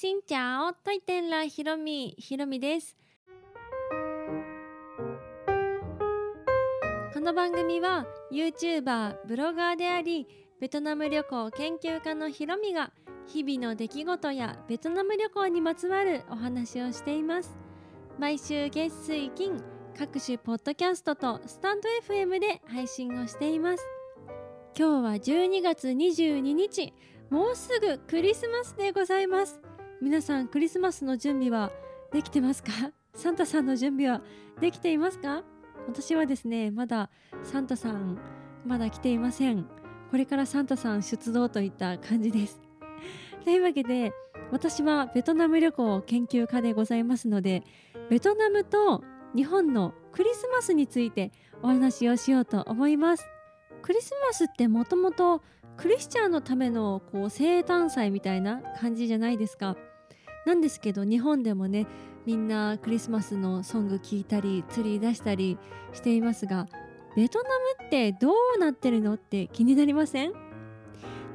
しんちゃおといてんらひろみひろみです。この番組は YouTuber ブロガーでありベトナム旅行研究家のひろみが日々の出来事やベトナム旅行にまつわるお話をしています。毎週月水金各種ポッドキャストとスタンド FM で配信をしています。今日は12月22日もうすぐクリスマスでございます。皆さんクリスマスの準備はできてますか？サンタさんの準備はできていますか？私はですねまだサンタさんまだ来ていません。これからサンタさん出動といった感じです。というわけで私はベトナム旅行研究家でございますのでベトナムと日本のクリスマスについてお話をしようと思います。クリスマスってもともとクリスチャンのためのこう生誕祭みたいな感じじゃないですか。なんですけど日本でもねみんなクリスマスのソング聴いたりツリー出したりしていますがベトナムってどうなってるのって気になりません？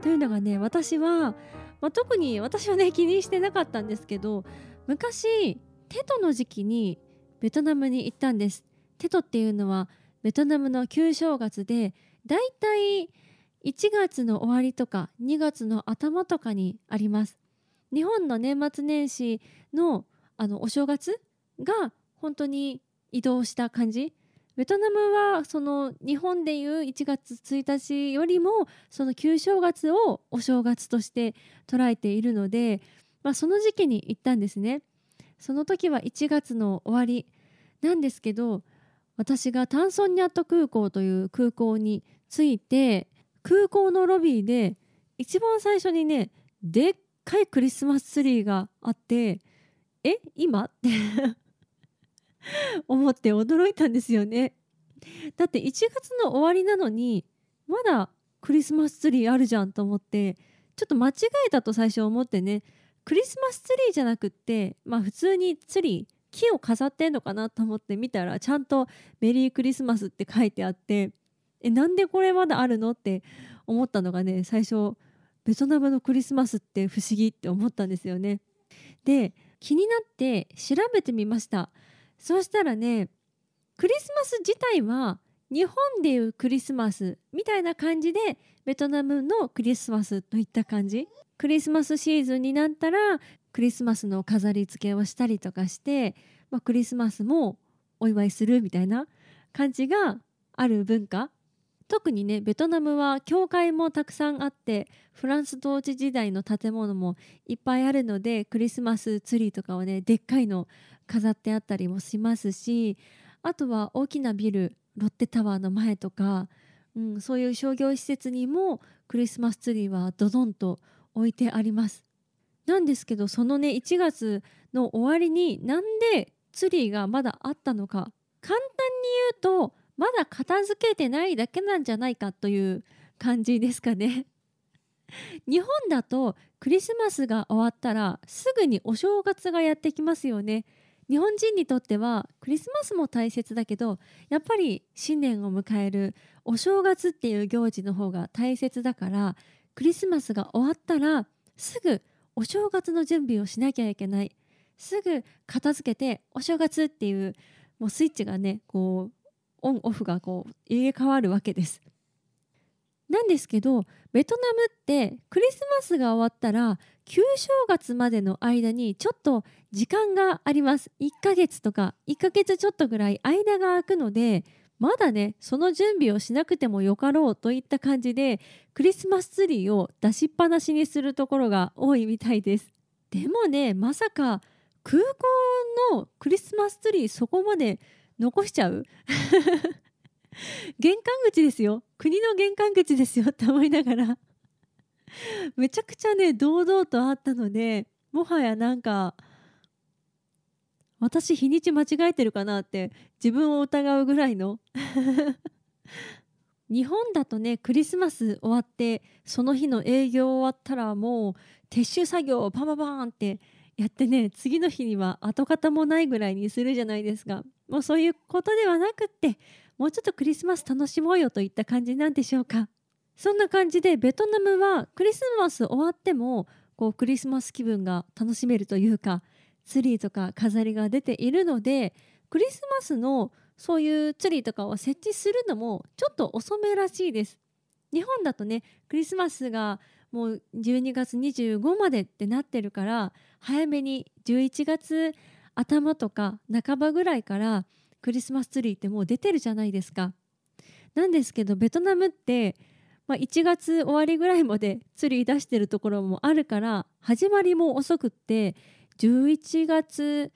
というのがね私は、まあ、特に私はね気にしてなかったんですけど昔テトの時期にベトナムに行ったんです。テトっていうのはベトナムの旧正月でだいたい1月の終わりとか2月の頭とかにあります。日本の年末年始のあのお正月が本当に移動した感じ。ベトナムはその日本でいう1月1日よりもその旧正月をお正月として捉えているので、まあ、その時期に行ったんですね。その時は1月の終わりなんですけど私がタンソンニャット空港という空港に着いて空港のロビーで一番最初にねでっかいクリスマスツリーがあってえ今？って思って驚いたんですよね。だって1月の終わりなのにまだクリスマスツリーあるじゃんと思ってちょっと間違えたと最初思ってね。クリスマスツリーじゃなくってまあ普通にツリー木を飾ってんのかなと思って見たらちゃんと「メリークリスマス」って書いてあってえなんでこれまだあるの？って思ったのがね最初ベトナムのクリスマスって不思議って思ったんですよね。で気になって調べてみました。そうしたらねクリスマス自体は日本でいうクリスマスみたいな感じでベトナムのクリスマスといった感じ？クリスマスシーズンになったらクリスマスの飾り付けをしたりとかして、まあ、クリスマスもお祝いするみたいな感じがある文化。特にねベトナムは教会もたくさんあってフランス統治時代の建物もいっぱいあるのでクリスマスツリーとかはねでっかいの飾ってあったりもしますしあとは大きなビルロッテタワーの前とか、うん、そういう商業施設にもクリスマスツリーはドドンと置いてあります。なんですけどそのね1月の終わりになんでツリーがまだあったのか簡単に言うとまだ片付けてないだけなんじゃないかという感じですかね。日本だとクリスマスが終わったらすぐにお正月がやってきますよね。日本人にとってはクリスマスも大切だけどやっぱり新年を迎えるお正月っていう行事の方が大切だからクリスマスが終わったらすぐお正月の準備をしなきゃいけないすぐ片付けてお正月っていうもうスイッチがねこうオンオフがこう入れ替わるわけです。なんですけどベトナムってクリスマスが終わったら旧正月までの間にちょっと時間があります1ヶ月とか1ヶ月ちょっとぐらい間が空くのでまだねその準備をしなくてもよかろうといった感じでクリスマスツリーを出しっぱなしにするところが多いみたいですでもねまさか空港のクリスマスツリーそこまで残しちゃう？玄関口ですよ。国の玄関口ですよって思いながら。めちゃくちゃね堂々とあったのでもはやなんか私日にち間違えてるかなって自分を疑うぐらいの。日本だとねクリスマス終わってその日の営業終わったらもう撤収作業をパンパンパンってやってね次の日には跡形もないぐらいにするじゃないですか。もうそういうことではなくってもうちょっとクリスマス楽しもうよといった感じなんでしょうか。そんな感じでベトナムはクリスマス終わってもこうクリスマス気分が楽しめるというかツリーとか飾りが出ているのでクリスマスのそういうツリーとかを設置するのもちょっと遅めらしいです。日本だとねクリスマスがもう12月25までってなってるから早めに11月頭とか半ばぐらいからクリスマスツリーってもう出てるじゃないですか。なんですけどベトナムって、まあ、1月終わりぐらいまでツリー出してるところもあるから始まりも遅くって11月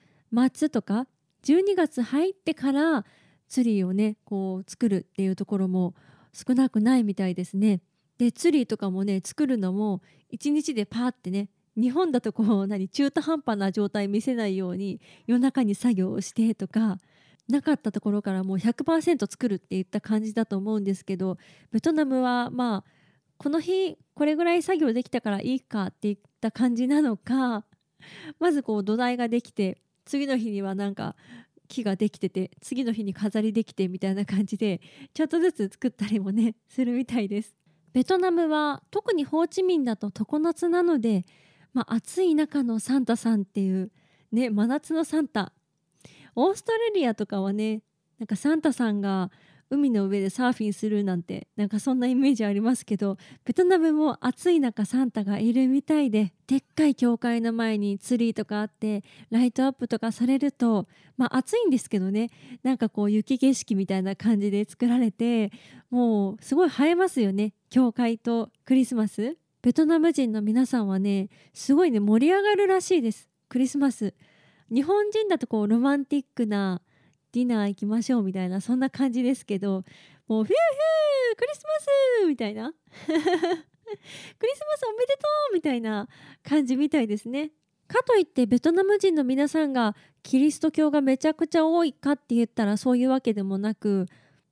末とか12月入ってからツリーをねこう作るっていうところも少なくないみたいですね。でツリーとかもね作るのも1日でパーってね日本だとこう何中途半端な状態見せないように夜中に作業をしてとかなかったところからもう100%作るっていった感じだと思うんですけどベトナムはまあこの日これぐらい作業できたからいいかっていった感じなのかまずこう土台ができて次の日にはなんか木ができてて次の日に飾りできてみたいな感じでちょっとずつ作ったりもねするみたいです。ベトナムは特にホーチミンだと常夏なので、まあ、暑い中のサンタさんっていうね真夏のサンタ。オーストラリアとかはねなんかサンタさんが海の上でサーフィンするなんてなんかそんなイメージありますけどベトナムも暑い中サンタがいるみたいででっかい教会の前にツリーとかあってライトアップとかされるとまあ暑いんですけどね。なんかこう雪景色みたいな感じで作られてもうすごい映えますよね。教会とクリスマス。ベトナム人の皆さんはねすごいね盛り上がるらしいです。クリスマス。日本人だとこうロマンティックなディナー行きましょうみたいなそんな感じですけどもうフューフュークリスマスみたいな クリスマスおめでとうみたいな感じみたいですね。かといってベトナム人の皆さんがキリスト教がめちゃくちゃ多いかって言ったらそういうわけでもなく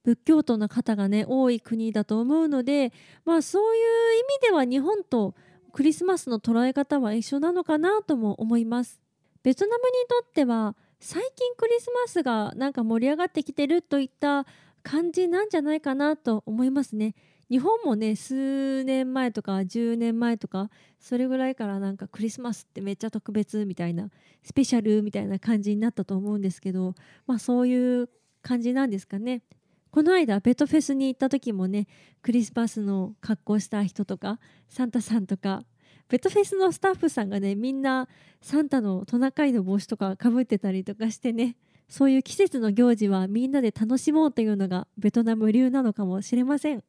仏教徒の方がね多い国だと思うのでまあそういう意味では日本とクリスマスの捉え方は一緒なのかなとも思います。ベトナムにとっては最近クリスマスがなんか盛り上がってきてるといった感じなんじゃないかなと思いますね。日本もね数年前とか10年前とかそれぐらいからなんかクリスマスってめっちゃ特別みたいなスペシャルみたいな感じになったと思うんですけどまあそういう感じなんですかね。この間ベトフェスに行った時もねクリスマスの格好した人とかサンタさんとかベトフェスのスタッフさんがねみんなサンタのトナカイの帽子とかかぶってたりとかしてねそういう季節の行事はみんなで楽しもうというのがベトナム流なのかもしれません。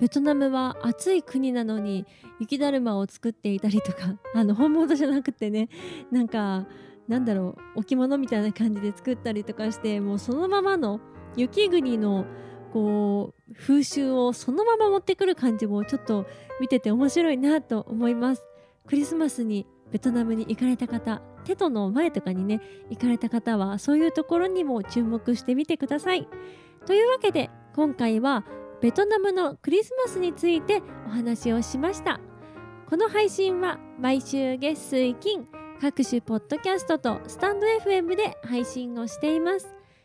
ベトナムは暑い国なのに雪だるまを作っていたりとか あの本物じゃなくてねなんかなんだろう置物みたいな感じで作ったりとかしてもうそのままの雪国のこう風習をそのまま持ってくる感じもちょっと見てて面白いなと思います。クリスマスにベトナムに行かれた方テトの前とかにね行かれた方はそういうところにも注目してみてください。というわけで今回はベトナムのクリスマスについてお話をしました。この配信は毎週月水金各種ポッドキャストとスタンド FM で配信をしています。